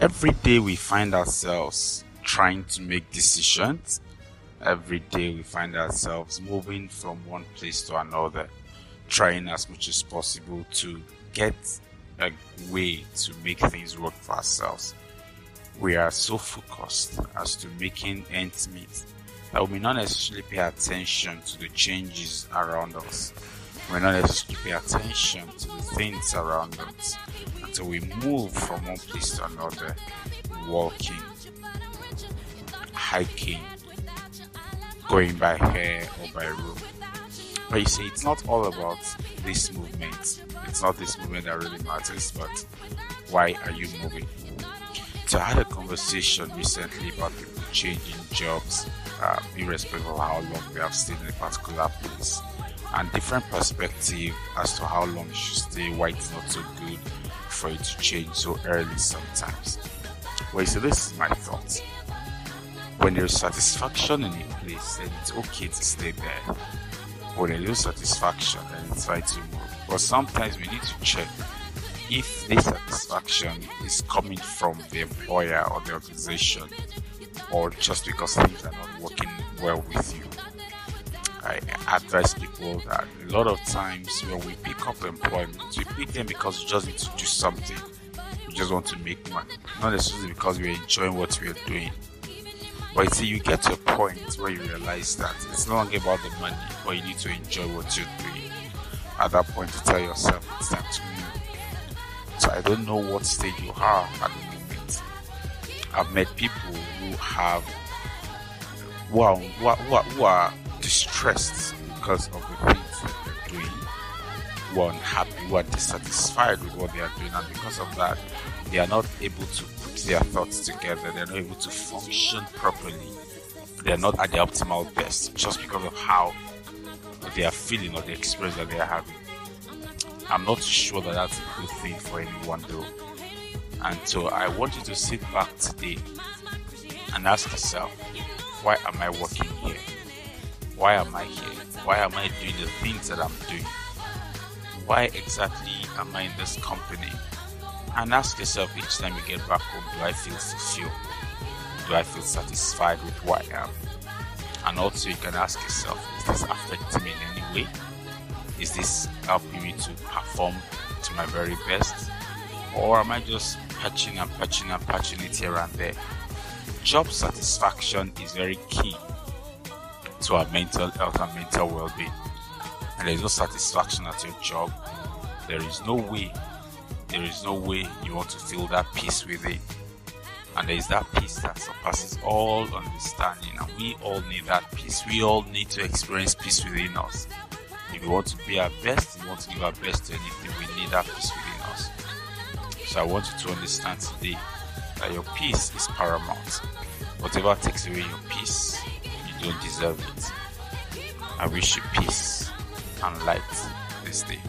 Every day we find ourselves trying to make decisions. Every day we find ourselves moving from one place to another, trying as much as possible to get a way to make things work for ourselves. We are so focused as to making ends meet that we may not necessarily pay attention to the changes around us. We may not necessarily pay attention to the things around us until we move from one place to another, walking, hiking, going by air or by road. But you see, it's not all about this movement. It's not this movement that really matters, but why are you moving? So I had a conversation recently about people changing jobs, uh, irrespective of how long they have stayed in a particular place, and different perspective as to how long you should stay, why it's not so good for you to change so early sometimes. Well, so this is my thoughts. When there's satisfaction in a place, then it's okay to stay there. When there's no satisfaction, then it's fine to move. But sometimes we need to check if this satisfaction is coming from the employer or the organization or just because things are not working well with you. I advise people that a lot of times when we pick up employment, we pick them because we just need to do something. We just want to make money, not necessarily because we're enjoying what we're doing. But see, you get to a point where you realize that it's no longer about the money, but you need to enjoy what you're doing. At that point, you tell yourself it's time to move. So I don't know what stage you are at the moment. I've met people who have who are, who are, who are distressed because of the things that they're doing, who are unhappy, who are dissatisfied with what they are doing, and because of that, they are not able to put their thoughts together, they're not able to function properly, they're not at their optimal best just because of how they are feeling or the experience that they are having. I'm not sure that that's a good thing for anyone though. And so I want you to sit back today and ask yourself, why am I working here? Why am I here? Why am I doing the things that I'm doing? Why exactly am I in this company? And ask yourself each time you get back home, do I feel secure? Do I feel satisfied with who I am? And also you can ask yourself, is this affecting me in any way? Is this helping me to perform to my very best? Or am I just patching and patching and patching it here and there? Job satisfaction is very key to our mental health and mental well being. And there is no satisfaction at your job. There is no way, there is no way you want to feel that peace within. And there is that peace that surpasses all understanding. And we all need that peace. We all need to experience peace within us. If we want to be our best, we want to give our best to anything, we need that peace within us. So I want you to understand today that your peace is paramount. Whatever takes away your peace, you deserve it. I wish you peace and light this day.